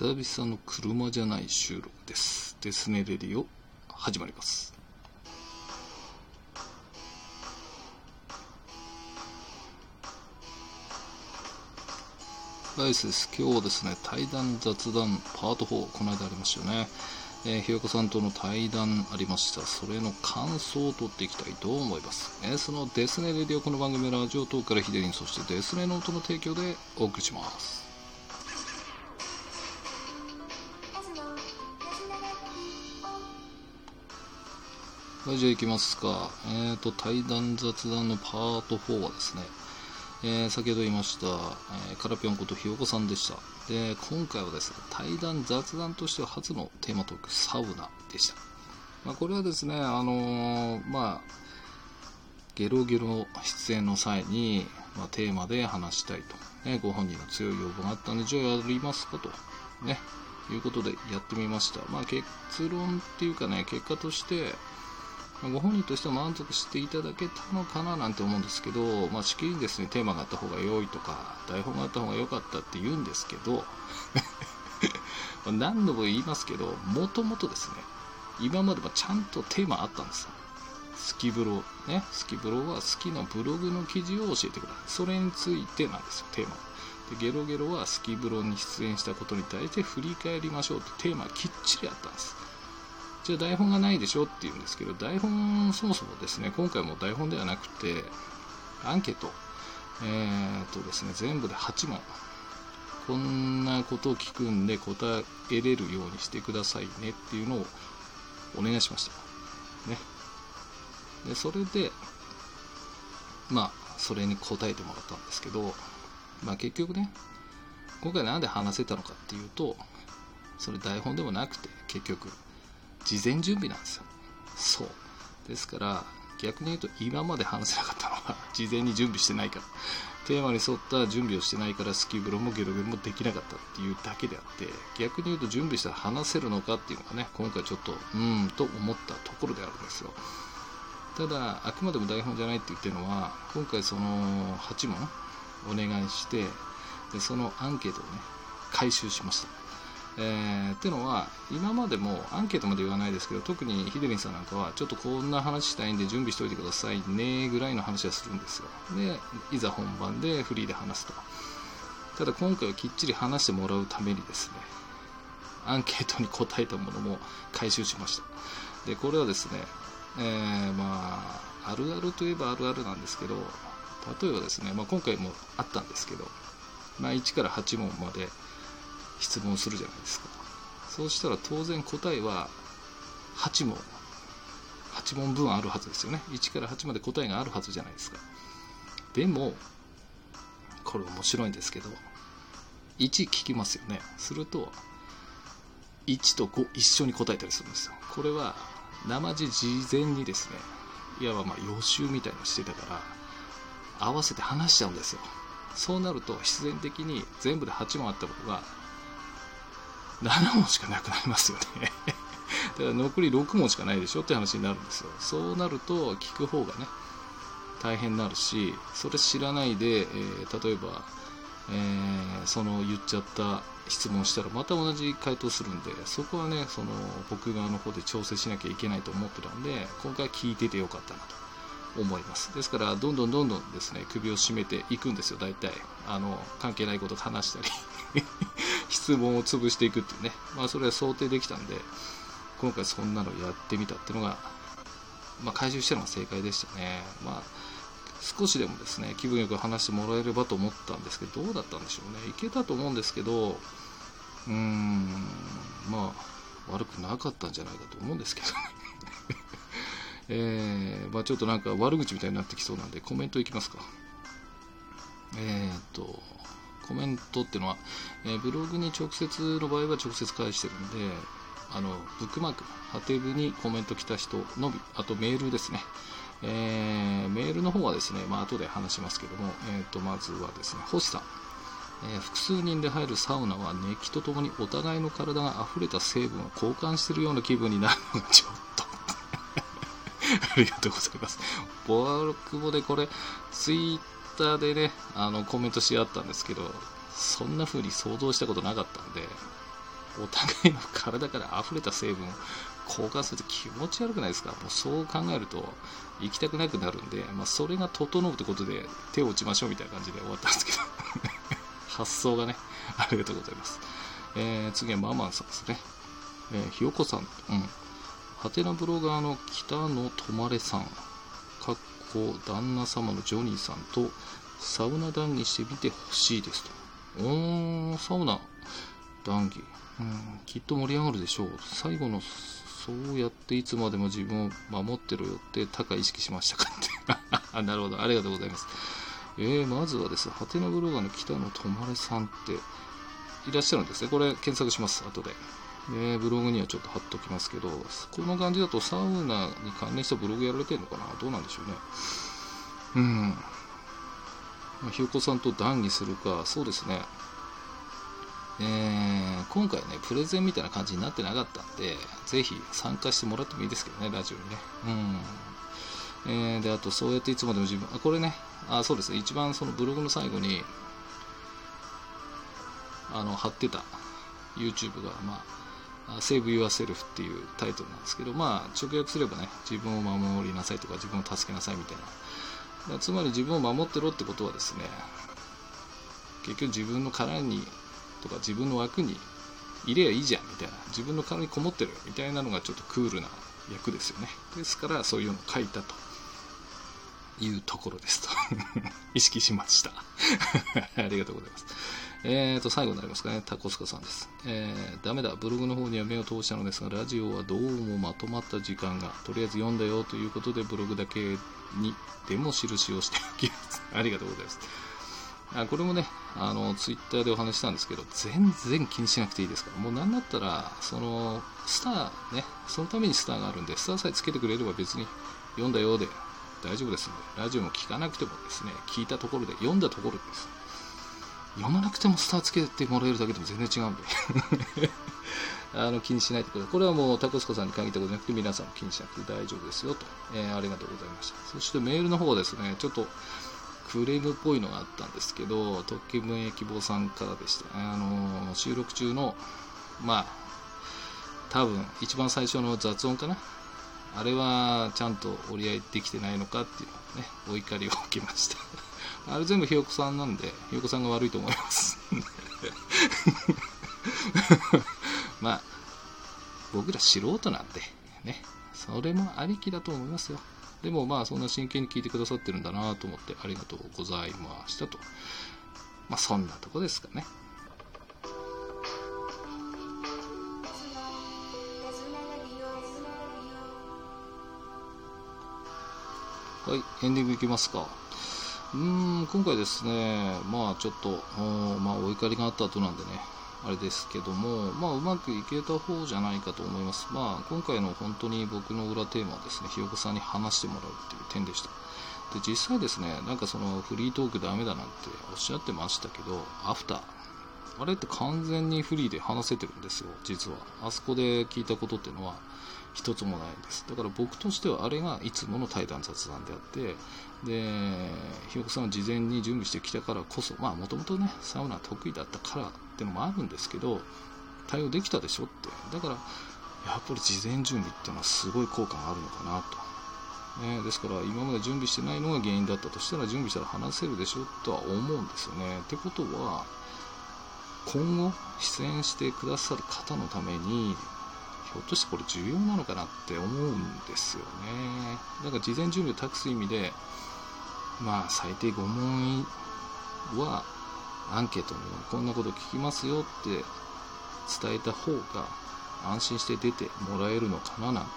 久々の車じゃない収録です。デスネレディオ始まります。ライスです。今日はですね、対談雑談パート4、この間ありましたよね。えーひよこさんとの対談ありました。それの感想を取っていきたいと思います。えーそのデスネレディオこの番組 Radiotalkからヒデリン、そしてデスネノートの提供でお送りします。はい、じゃあ行きますか。えっ、と、対談雑談のパート4はですね、えー先ほど言いました、えーカラピョンことひよこさんでした。で、今回はですね、対談雑談としては初のテーマトーク、サウナでした。まあ、これはですね、あのまあ、ゲロゲロ出演の際に、まあ、テーマで話したいと、ね、ご本人の強い要望があったんで、じゃあやりますかと、ね、いうことでやってみました。まあ、結論っていうかね、結果として、ご本人としては満足していただけたのかななんて思うんですけど、まあ、しきりにですね、テーマがあった方が良いとか、台本があった方が良かったって言うんですけど、何度も言いますけど、もともとですね、今まではちゃんとテーマあったんですよ。スキブロ、ね、スキブロは好きなブログの記事を教えてください。それについてなんですよ、テーマ。でゲロゲロはスキブロに出演したことに対して振り返りましょうってテーマきっちりあったんです。じゃ台本がないでしょって言うんですけど、台本そもそもですね、今回も台本ではなくて、アンケート、えー、とですね、全部で8問。こんなことを聞くんで答えれるようにしてくださいねっていうのをお願いしました。ね。で、それで、まあ、それに答えてもらったんですけど、まあ結局ね、今回なんで話せたのかっていうと、それ台本でもなくて、結局、事前準備なんですよ。そう。ですから、逆に言うと今まで話せなかったのは、事前に準備してないから。テーマに沿った準備をしてないから、スキーブロもゲロゲロもできなかったっていうだけであって、逆に言うと準備したら話せるのかっていうのがね、今回ちょっと、うーんと思ったところであるんですよ。ただ、あくまでも台本じゃないって言ってるのは、今回その8問お願いして、でそのアンケートをね、回収しました。えー、っていうのは、今までもアンケートまで言わないですけど、特にヒデリンさんなんかは、ちょっとこんな話したいんで準備しておいてくださいね、ぐらいの話はするんですよ。で、いざ本番でフリーで話すと。ただ今回はきっちり話してもらうためにですね、アンケートに答えたものも回収しました。で、これはですね、えー、まあ、あるあるといえばあるあるなんですけど、例えばですね、まあ、今回もあったんですけど、まあ、1から8問まで質問するじゃないですか。そうしたら当然答えは8問、8問分あるはずですよね。1から8まで答えがあるはずじゃないですか。でも、これ面白いんですけど、1聞きますよね。すると、1と5一緒に答えたりするんですよ。これは、生地事前にですね、いわばまあ予習みたいのしてたから、合わせて話しちゃうんですよ。そうなると必然的に全部で8問あったことが7問しかなくなりますよね。だから残り6問しかないでしょって話になるんですよ。そうなると聞く方がね、大変になるし、それ知らないで、えー例えば、えーその言っちゃった質問したらまた同じ回答するんで、そこはね、その僕側の方で調整しなきゃいけないと思ってたんで、今回聞いててよかったなと思います。ですから、どんどんどんどんですね、首を絞めていくんですよ、大体。あの、関係ないこと話したり、質問を潰していくっていうね。まあ、それは想定できたんで、今回そんなのやってみたっていうのが、まあ、回収したのが正解でしたね。まあ、少しでもですね、気分よく話してもらえればと思ったんですけど、どうだったんでしょうね。いけたと思うんですけど、うーん、まあ、悪くなかったんじゃないかと思うんですけどね。えー、まあちょっとなんか悪口みたいになってきそうなんで、コメントいきますか。えーっと、コメントっていうのは、えーブログに直接の場合は直接返してるんで、あの、ブックマーク、ハテブにコメント来た人のみ、あとメールですね。えーメールの方はですね、まあ後で話しますけども、えーと、まずはですね、星さん。えー複数人で入るサウナは熱気とともにお互いの体が溢れた成分を交換してるような気分になるのがちょっと ありがとうございます。僕もでこれ、ツイッターでね、あの、コメントし合ったんですけど、そんな風に想像したことなかったんで、お互いの体から溢れた成分を交換すると気持ち悪くないですか？もうそう考えると行きたくなくなるんで、まあ、それが整うってことで手を打ちましょうみたいな感じで終わったんですけど。発想がねありがとうございます、えー、次はママンさんですね、えー、ひよこさん。うん。はてなブロガーの北野とまれさん。かっこ旦那様のジョニーさんとサウナ談義してみてほしいですと。おーサウナ。談義。うんきっと盛り上がるでしょう。最後のそうやっていつまでも自分を守ってろよって高意識しましたかって。なるほど。ありがとうございます。えー、まずはです。ね、ハテナブロガーの北野とさんっていらっしゃるんですね。これ検索します、後で。えー、ブログにはちょっと貼っときますけど、この感じだとサウナに関連したブログやられてるのかな？どうなんでしょうね。うん。まあ、ひよこさんと談義するか、そうですね。えー、今回ね、プレゼンみたいな感じになってなかったんで、ぜひ参加してもらってもいいですけどね、ラジオにね。うん。えー、で、あと、そうやっていつまでも自分、あ、これね、あ、そうですね、一番そのブログの最後に、あの、貼ってた YouTube が、まあ、Save Yourself っていうタイトルなんですけど、まあ、直訳すればね、自分を守りなさいとか、自分を助けなさいみたいな。つまり自分を守ってろってことはですね、結局自分の殻にとか自分の枠に入れやいいじゃんみたいな。自分の殻にこもってるみたいなのがちょっとクールな役ですよね。ですからそういうのを書いたと。いうところですと。意識しました。ありがとうございます。えーと最後になりますかね。タコスカさんです、えー、ダメだブログの方には目を通したのですがラジオはどうもまとまった時間がとりあえず読んだよということでブログだけにでも印をしておきます。ありがとうございます。あこれもね、あの、ツイッターでお話したんですけど、全然気にしなくていいですから、もうなんだったら、その、スターね、そのためにスターがあるんで、スターさえつけてくれれば別に読んだようで大丈夫ですので、ラジオも聞かなくてもですね、聞いたところで、読んだところです。読まなくてもスターつけてもらえるだけでも全然違うんで あの気にしないでください。これはもうタコスコさんに限ったことじゃなくて皆さんも気にしなくて大丈夫ですよと、えー、ありがとうございました。そしてメールの方ですね、ちょっとクレームっぽいのがあったんですけど、特権名希望さんからでした。あの収録中の、まあ、多分一番最初の雑音かな。あれはちゃんと折り合いできてないのかっていうのね、お怒りを受けました。あれ全部ひよこさんなんで、ひよこさんが悪いと思います。まあ、僕ら素人なんで、ね、それもありきだと思いますよ。でもまあそんな真剣に聞いてくださってるんだなと思ってありがとうございましたと。まあそんなとこですかね。はい、エンディングいきますか。うん、今回ですね、まあちょっと、まあお怒りがあった後なんでね、あれですけども、まあ、うまくいけた方じゃないかと思います。まあ、今回の本当に僕の裏テーマはですね、ひよこさんに話してもらうっていう点でした。で、実際ですね、なんかそのフリートークダメだなんておっしゃってましたけど、アフター、あれって完全にフリーで話せてるんですよ、実は。あそこで聞いたことっていうのは一つもないんです。だから僕としてはあれがいつもの対談雑談であって、で、ひよこさんは事前に準備してきたからこそ、まあもともとね、サウナ得意だったからってのもあるんですけど対応できたでしょって。だからやっぱり事前準備っていうのはすごい効果があるのかなと、ね、ですから今まで準備してないのが原因だったとしたら準備したら話せるでしょとは思うんですよね。ってことは今後出演してくださる方のためにひょっとしてこれ重要なのかなって思うんですよね。だから事前準備を託す意味でまあ最低5問はアンケートのようにこんなこと聞きますよって伝えた方が安心して出てもらえるのかななんて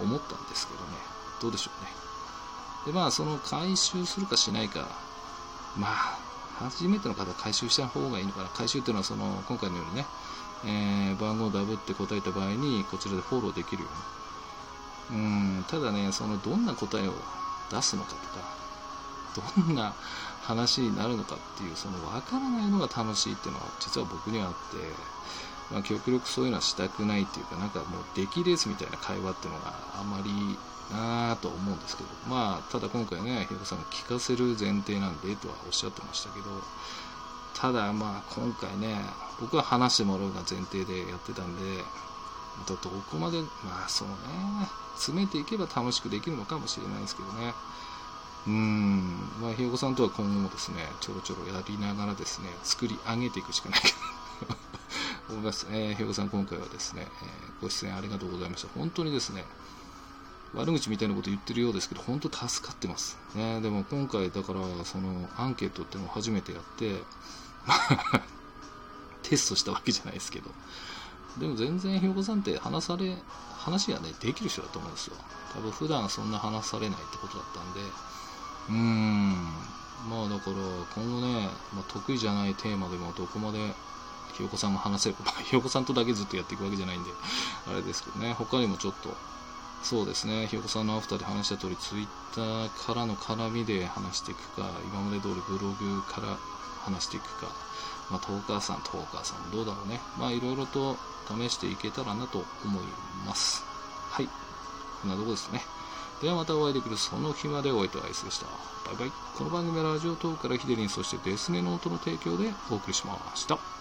思ったんですけどね。どうでしょうね。でまあその回収するかしないかまあ初めての方は回収した方がいいのかな。回収っていうのはその今回のようにね、えー、番号をダブって答えた場合にこちらでフォローできるようにうんただねそのどんな答えを出すのかとかどんな話になるのかっていうその分からないのが楽しいっていうのは実は僕にはあって、まあ、極力そういうのはしたくないっていうかなんかもう出来レースみたいな会話っていうのがあまりなぁと思うんですけどまあただ今回ねひろこさんが聞かせる前提なんでとはおっしゃってましたけどただまあ今回ね僕は話してもらうが前提でやってたんでまたどこまでまあそうね詰めていけば楽しくできるのかもしれないですけどね。うんまあひよこさんとは今後もですねちょろちょろやりながらですね作り上げていくしかないかな。思います、えー、ひよこさん今回はですね、えー、ご出演ありがとうございました。本当にですね悪口みたいなこと言ってるようですけど、本当助かってます。ね、でも今回、だから、その、アンケートっていうのを初めてやって、テストしたわけじゃないですけど、でも全然、ひよこさんって話され、話がね、できる人だと思うんですよ。多分普段そんな話されないってことだったんで、うーん、まあだから、今後ね、まあ、得意じゃないテーマでもどこまでひよこさんが話せるか、ひよこさんとだけずっとやっていくわけじゃないんで、あれですけどね、他にもちょっと、そうですね、ひよこさんのアフターで話した通り、ツイッターからの絡みで話していくか、今まで通りブログから話していくか、まあ、トーカーさん、トーカーさん、どうだろうね。まあ、いろいろと試していけたらなと思います。はい。こんなとこですね。ではまたお会いできるその日までお会いとアイスでした。バイバイ。この番組はラジオトークからヒデリン、そしてデスネノートの提供でお送りしました。